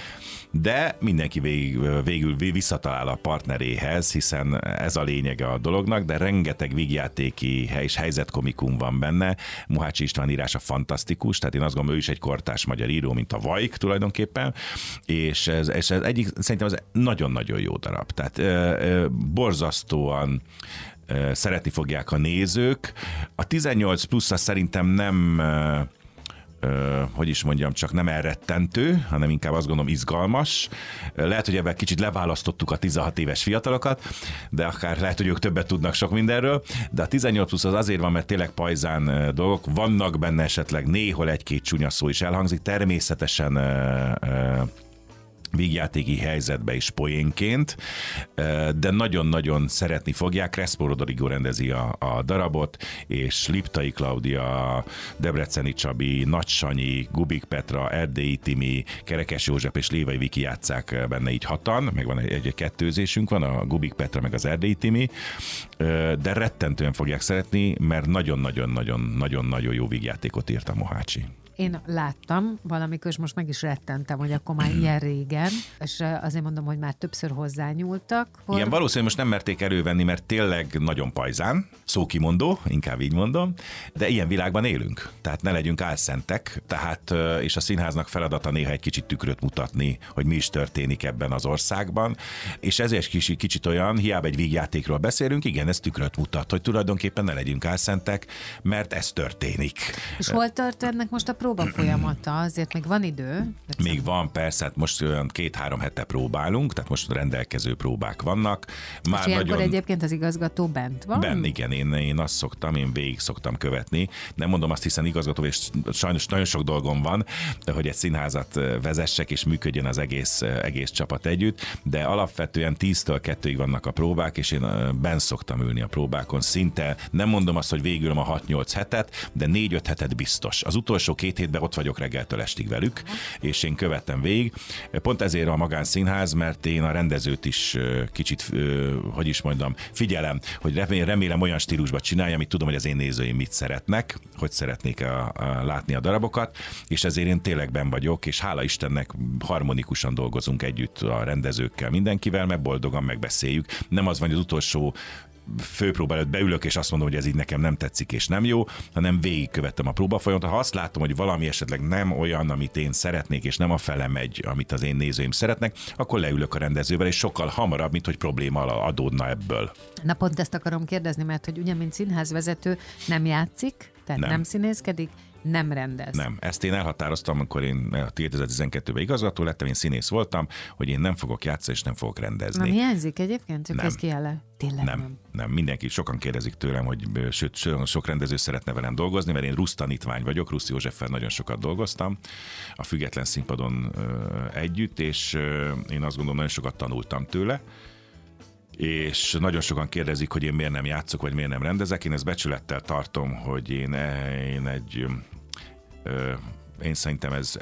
C: de mindenki vég, végül visszatalál a partneréhez, hiszen ez a lényege a dolognak, de rengeteg vígjátéki hely és helyzetkomikum van benne. Muhácsi István írása fantasztikus, tehát én azt gondolom, ő is egy kortás magyar író, mint a Vajk tulajdonképpen, és ez, és ez egyik, szerintem az nagyon-nagyon jó darab. Tehát borzasztóan szeretni fogják a nézők. A 18 plusz szerintem nem hogy is mondjam, csak nem elrettentő, hanem inkább azt gondolom izgalmas. Lehet, hogy ebben kicsit leválasztottuk a 16 éves fiatalokat, de akár lehet, hogy ők többet tudnak sok mindenről, de a 18 plusz az azért van, mert tényleg pajzán dolgok, vannak benne esetleg néhol egy-két csúnya szó is elhangzik, természetesen vígjátéki helyzetbe is poénként, de nagyon-nagyon szeretni fogják. Crespo Rodrigo rendezi a, a darabot, és Liptai Klaudia, Debreceni Csabi, Nagy Sanyi, Gubik Petra, Erdélyi Timi, Kerekes József és Lévai Viki játszák benne így hatan, meg van egy, egy kettőzésünk, van a Gubik Petra meg az Erdélyi Timi, de rettentően fogják szeretni, mert nagyon-nagyon-nagyon-nagyon jó vígjátékot írt a Mohácsi.
D: Én láttam valamikor, és most meg is rettentem, hogy akkor már ilyen régen, és azért mondom, hogy már többször hozzányúltak.
C: Hogy... Igen, valószínűleg most nem merték elővenni, mert tényleg nagyon pajzán, szókimondó, inkább így mondom, de ilyen világban élünk, tehát ne legyünk álszentek, tehát és a színháznak feladata néha egy kicsit tükröt mutatni, hogy mi is történik ebben az országban, és ezért kicsit, kicsit olyan, hiába egy vígjátékról beszélünk, igen, ez tükröt mutat, hogy tulajdonképpen ne legyünk álszentek, mert ez történik.
D: És hol tart ennek most a próba folyamata, azért még van idő.
C: Még van, persze, hát most olyan két-három hete próbálunk, tehát most rendelkező próbák vannak.
D: Már És nagyon... egyébként az igazgató bent van?
C: Ben, igen, én, én azt szoktam, én végig szoktam követni. Nem mondom azt, hiszen igazgató, és sajnos nagyon sok dolgom van, hogy egy színházat vezessek, és működjön az egész, egész csapat együtt, de alapvetően 10-től 2-ig vannak a próbák, és én ben szoktam ülni a próbákon. Szinte nem mondom azt, hogy végül a 6-8 hetet, de 4-5 hetet biztos. Az utolsó két két hétben ott vagyok reggeltől estig velük, és én követtem végig. Pont ezért a magánszínház, mert én a rendezőt is kicsit, hogy is mondjam, figyelem, hogy remélem olyan stílusban csinálja, amit tudom, hogy az én nézőim mit szeretnek, hogy szeretnék a, a, látni a darabokat, és ezért én tényleg ben vagyok, és hála Istennek harmonikusan dolgozunk együtt a rendezőkkel, mindenkivel, mert boldogan megbeszéljük. Nem az van, hogy az utolsó főpróba előtt beülök, és azt mondom, hogy ez így nekem nem tetszik és nem jó, hanem végigkövettem a próbafolyamatot. Ha azt látom, hogy valami esetleg nem olyan, amit én szeretnék, és nem a fele megy, amit az én nézőim szeretnek, akkor leülök a rendezővel, és sokkal hamarabb, mint hogy probléma adódna ebből.
D: Na pont ezt akarom kérdezni, mert hogy ugye, mint színházvezető nem játszik, tehát nem, nem színészkedik, nem rendez.
C: Nem, ezt én elhatároztam, amikor én 2012-ben igazgató lettem, én színész voltam, hogy én nem fogok játszani és nem fogok rendezni.
D: Nem hiányzik egyébként? Csak nem. ez kiáll
C: Tényleg nem, nem. Nem, mindenki, sokan kérdezik tőlem, hogy sőt, sok rendező szeretne velem dolgozni, mert én Rusz tanítvány vagyok, Rusz Józseffel nagyon sokat dolgoztam a független színpadon együtt, és én azt gondolom, nagyon sokat tanultam tőle, és nagyon sokan kérdezik, hogy én miért nem játszok, vagy miért nem rendezek. Én ezt becsülettel tartom, hogy én, én egy én szerintem ez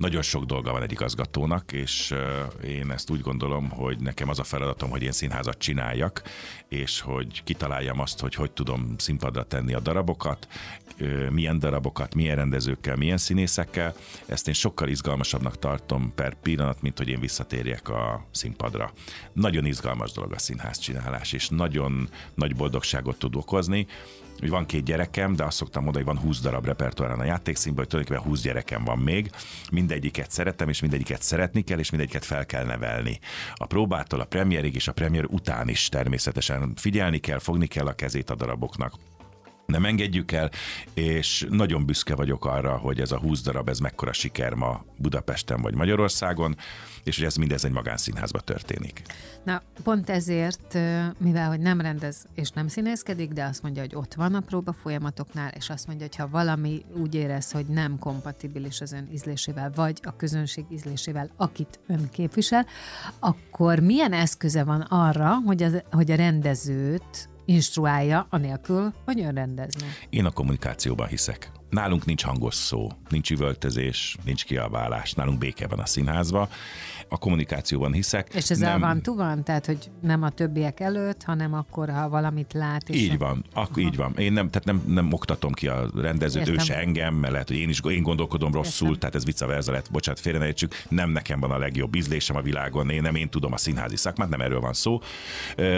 C: nagyon sok dolga van egy igazgatónak, és én ezt úgy gondolom, hogy nekem az a feladatom, hogy én színházat csináljak, és hogy kitaláljam azt, hogy hogy tudom színpadra tenni a darabokat, milyen darabokat, milyen rendezőkkel, milyen színészekkel. Ezt én sokkal izgalmasabbnak tartom per pillanat, mint hogy én visszatérjek a színpadra. Nagyon izgalmas dolog a színház csinálás, és nagyon nagy boldogságot tud okozni hogy van két gyerekem, de azt szoktam mondani, hogy van 20 darab repertoáron a játékszínben, hogy tulajdonképpen 20 gyerekem van még. Mindegyiket szeretem, és mindegyiket szeretni kell, és mindegyiket fel kell nevelni. A próbától a premierig és a premier után is természetesen figyelni kell, fogni kell a kezét a daraboknak nem engedjük el, és nagyon büszke vagyok arra, hogy ez a 20 darab, ez mekkora siker ma Budapesten vagy Magyarországon, és hogy ez mindez egy magánszínházban történik.
D: Na, pont ezért, mivel hogy nem rendez és nem színészkedik, de azt mondja, hogy ott van a próba folyamatoknál, és azt mondja, hogy ha valami úgy érez, hogy nem kompatibilis az ön ízlésével, vagy a közönség ízlésével, akit ön képvisel, akkor milyen eszköze van arra, hogy, az, hogy a rendezőt instruálja, anélkül, hogy ön rendezne.
C: Én a kommunikációban hiszek. Nálunk nincs hangos szó, nincs üvöltözés, nincs kiabálás, nálunk béke van a színházba. A kommunikációban hiszek.
D: És ez nem... van van? Tehát, hogy nem a többiek előtt, hanem akkor, ha valamit lát. És
C: így van, akkor így van. Én nem, tehát nem, nem oktatom ki a rendezőt, Értem. ő se engem, mert lehet, hogy én is én gondolkodom rosszul, Értem. tehát ez vice versa lett, bocsánat, félre nem nekem van a legjobb ízlésem a világon, én nem én tudom a színházi szakmát, nem erről van szó.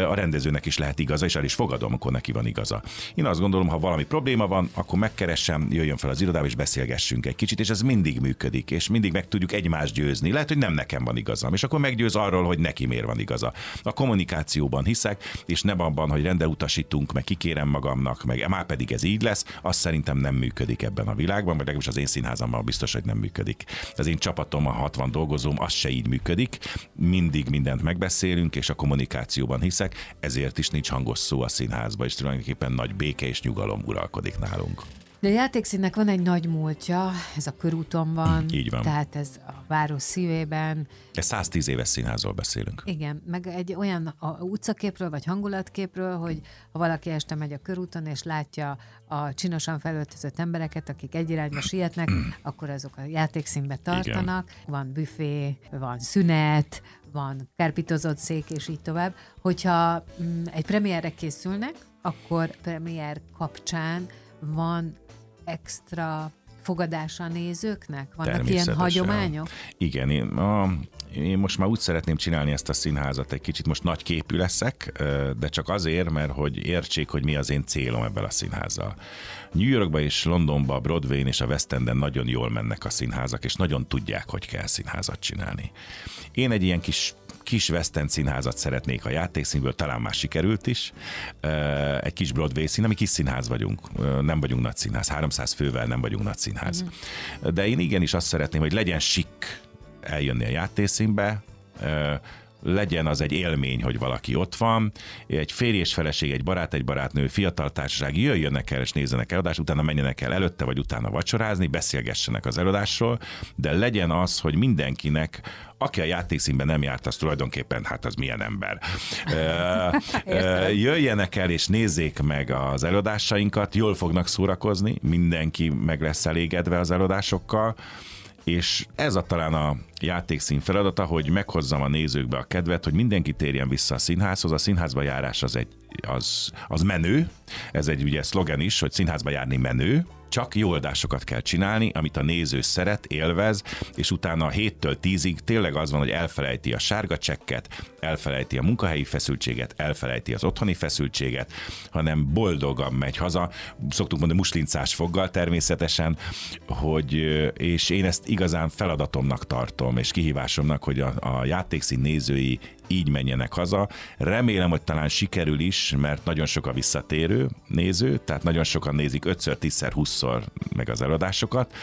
C: A rendezőnek is lehet igaza, és el is fogadom, amikor neki van igaza. Én azt gondolom, ha valami probléma van, akkor megkeresem, jöjjön fel az irodába, és beszélgessünk egy kicsit, és ez mindig működik, és mindig meg tudjuk egymást győzni. Lehet, hogy nem nekem van igazam, és akkor meggyőz arról, hogy neki miért van igaza. A kommunikációban hiszek, és nem abban, hogy rendelutasítunk, meg kikérem magamnak, meg már pedig ez így lesz, az szerintem nem működik ebben a világban, vagy legalábbis az én színházammal biztos, hogy nem működik. Az én csapatom, a 60 dolgozóm, az se így működik. Mindig mindent megbeszélünk, és a kommunikációban hiszek, ezért is nincs hangos szó a színházba, és tulajdonképpen nagy béke és nyugalom uralkodik nálunk.
D: De a játékszínnek van egy nagy múltja, ez a körúton van.
C: Így van.
D: Tehát ez a város szívében.
C: Ez 110 éves színházról beszélünk.
D: Igen, meg egy olyan a utcaképről vagy hangulatképről, hogy ha valaki este megy a körúton és látja a csinosan felöltözött embereket, akik egy irányba sietnek, [CLEARS THROAT] akkor azok a játékszínbe tartanak. Igen. Van büfé, van szünet, van kárpitozott szék, és így tovább. Hogyha mm, egy premierre készülnek, akkor premier kapcsán van extra fogadása a nézőknek? Vannak ilyen hagyományok?
C: Igen, én, a, én most már úgy szeretném csinálni ezt a színházat, egy kicsit most nagy képű leszek, de csak azért, mert hogy értsék, hogy mi az én célom ebben a színházzal. New Yorkba és Londonba, Broadway-n és a West Enden nagyon jól mennek a színházak, és nagyon tudják, hogy kell színházat csinálni. Én egy ilyen kis kis West End színházat szeretnék a játékszínből, talán már sikerült is. Egy kis Broadway szín, ami kis színház vagyunk, nem vagyunk nagy színház, 300 fővel nem vagyunk nagy színház. Mm. De én igenis azt szeretném, hogy legyen sik eljönni a játékszínbe, legyen az egy élmény, hogy valaki ott van, egy férj és feleség, egy barát, egy barátnő, fiatal társaság jöjjönnek el és nézzenek előadást, utána menjenek el előtte vagy utána vacsorázni, beszélgessenek az előadásról, de legyen az, hogy mindenkinek aki a játékszínben nem járt, az tulajdonképpen, hát az milyen ember. [LAUGHS] Jöjjenek el és nézzék meg az előadásainkat, jól fognak szórakozni, mindenki meg lesz elégedve az előadásokkal, és ez a talán a játékszín feladata, hogy meghozzam a nézőkbe a kedvet, hogy mindenki térjen vissza a színházhoz. A színházba járás az egy az, az menő, ez egy ugye szlogen is, hogy színházba járni menő, csak jó oldásokat kell csinálni, amit a néző szeret, élvez, és utána a 7-től 10-ig tényleg az van, hogy elfelejti a sárga csekket, elfelejti a munkahelyi feszültséget, elfelejti az otthoni feszültséget, hanem boldogan megy haza, szoktuk mondani muslincás foggal természetesen, hogy, és én ezt igazán feladatomnak tartom, és kihívásomnak, hogy a, a játékszín nézői így menjenek haza. Remélem, hogy talán sikerül is, mert nagyon sok a visszatérő néző, tehát nagyon sokan nézik 5-szer, 10-szer, 20-szor meg az eladásokat,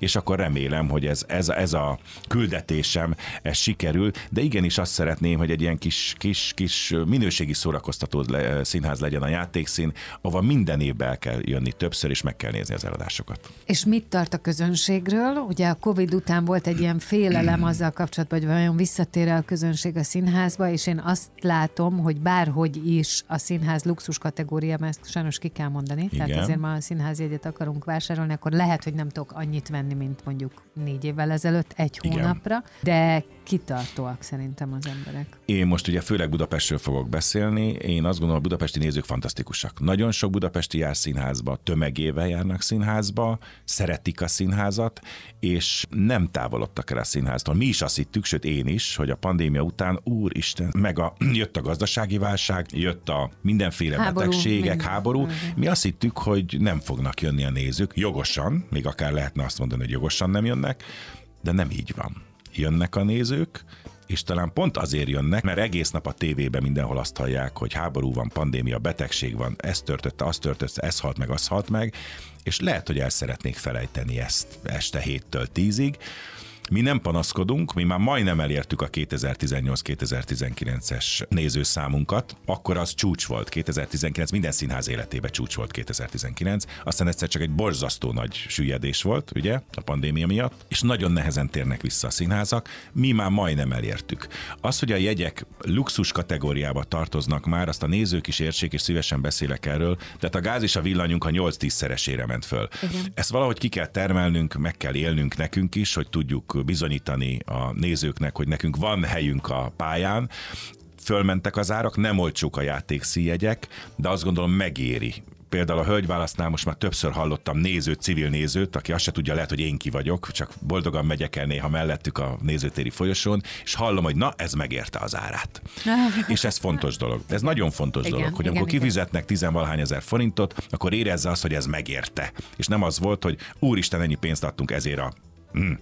C: és akkor remélem, hogy ez, ez, ez a küldetésem, ez sikerül, de igenis azt szeretném, hogy egy ilyen kis, kis, kis minőségi szórakoztató le, színház legyen a játékszín, ahova minden évben el kell jönni többször, és meg kell nézni az eladásokat.
D: És mit tart a közönségről? Ugye a Covid után volt egy ilyen félelem azzal kapcsolatban, hogy vajon visszatér a közönség a színházba, és én azt látom, hogy bárhogy is a színház luxus kategória, mert ezt sajnos ki kell mondani, Igen. tehát azért ma a színházjegyet akarunk vásárolni, akkor lehet, hogy nem tudok annyit venni, mint mondjuk négy évvel ezelőtt, egy hónapra, de kitartóak szerintem az emberek.
C: Én most ugye főleg Budapestről fogok beszélni. Én azt gondolom, a budapesti nézők fantasztikusak. Nagyon sok budapesti jár színházba, tömegével járnak színházba, szeretik a színházat, és nem távolodtak el a színháztól. Mi is azt hittük, sőt én is, hogy a pandémia után, úristen, meg a, [CLEARS THROAT] jött a gazdasági válság, jött a mindenféle háború, betegségek, minden. háború. Mi azt hittük, hogy nem fognak jönni a nézők, jogosan, még akár lehetne azt mondani, hogy jogosan nem jönnek, de nem így van jönnek a nézők, és talán pont azért jönnek, mert egész nap a tévében mindenhol azt hallják, hogy háború van, pandémia, betegség van, ez törtötte, az törtötte, ez halt meg, az halt meg, és lehet, hogy el szeretnék felejteni ezt este héttől tízig, Mi nem panaszkodunk, mi már majdnem elértük a 2018-2019-es nézőszámunkat, akkor az csúcs volt 2019, minden színház életében csúcs volt 2019, aztán egyszer csak egy borzasztó nagy süllyedés volt, ugye, a pandémia miatt, és nagyon nehezen térnek vissza a színházak, mi már majdnem elértük. Az, hogy a jegyek luxus kategóriába tartoznak már, azt a nézők is értsék, és szívesen beszélek erről, tehát a gáz és a villanyunk a 8-10 szeresére ment föl. Igen. Ezt valahogy ki kell termelnünk, meg kell élnünk nekünk is, hogy tudjuk bizonyítani a nézőknek, hogy nekünk van helyünk a pályán, fölmentek az árak, nem olcsók a játékszíjegyek, de azt gondolom megéri például a hölgyválasztnál most már többször hallottam nézőt, civil nézőt, aki azt se tudja, lehet, hogy én ki vagyok, csak boldogan megyek el néha mellettük a nézőtéri folyosón, és hallom, hogy na, ez megérte az árát. [LAUGHS] és ez fontos dolog. Ez nagyon fontos igen, dolog, hogy igen, amikor igen. kifizetnek tizenvalhány ezer forintot, akkor érezze azt, hogy ez megérte. És nem az volt, hogy úristen, ennyi pénzt adtunk ezért a Mm.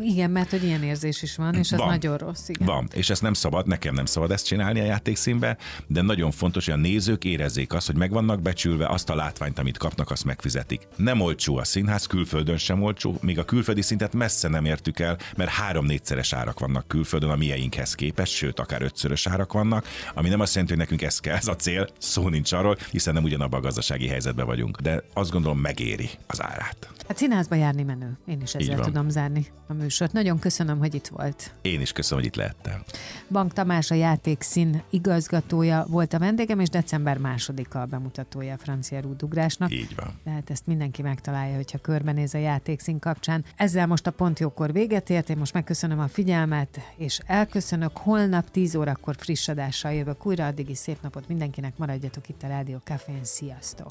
D: Igen, mert hogy ilyen érzés is van, és ez van. nagyon rossz. Igen.
C: Van, és ezt nem szabad, nekem nem szabad ezt csinálni a játékszínbe, de nagyon fontos, hogy a nézők érezzék azt, hogy meg vannak becsülve, azt a látványt, amit kapnak, azt megfizetik. Nem olcsó a színház, külföldön sem olcsó, még a külföldi szintet messze nem értük el, mert három-négyszeres árak vannak külföldön a mieinkhez képest, sőt, akár ötszörös árak vannak, ami nem azt jelenti, hogy nekünk ez kell, ez a cél, szó nincs arról, hiszen nem ugyanabban a gazdasági helyzetben vagyunk, de azt gondolom megéri az árát.
D: Hát színházba járni menő. Én is ezzel tudom zárni a műsort. Nagyon köszönöm, hogy itt volt.
C: Én is köszönöm, hogy itt lehettem.
D: Bank Tamás a játékszín igazgatója volt a vendégem, és december másodika a bemutatója a francia rúdugrásnak.
C: Így van.
D: Tehát ezt mindenki megtalálja, hogyha körbenéz a játékszín kapcsán. Ezzel most a pont jókor véget ért, én most megköszönöm a figyelmet, és elköszönök. Holnap 10 órakor friss adással jövök újra, addig is szép napot mindenkinek, maradjatok itt a Rádió Cafén, sziasztok!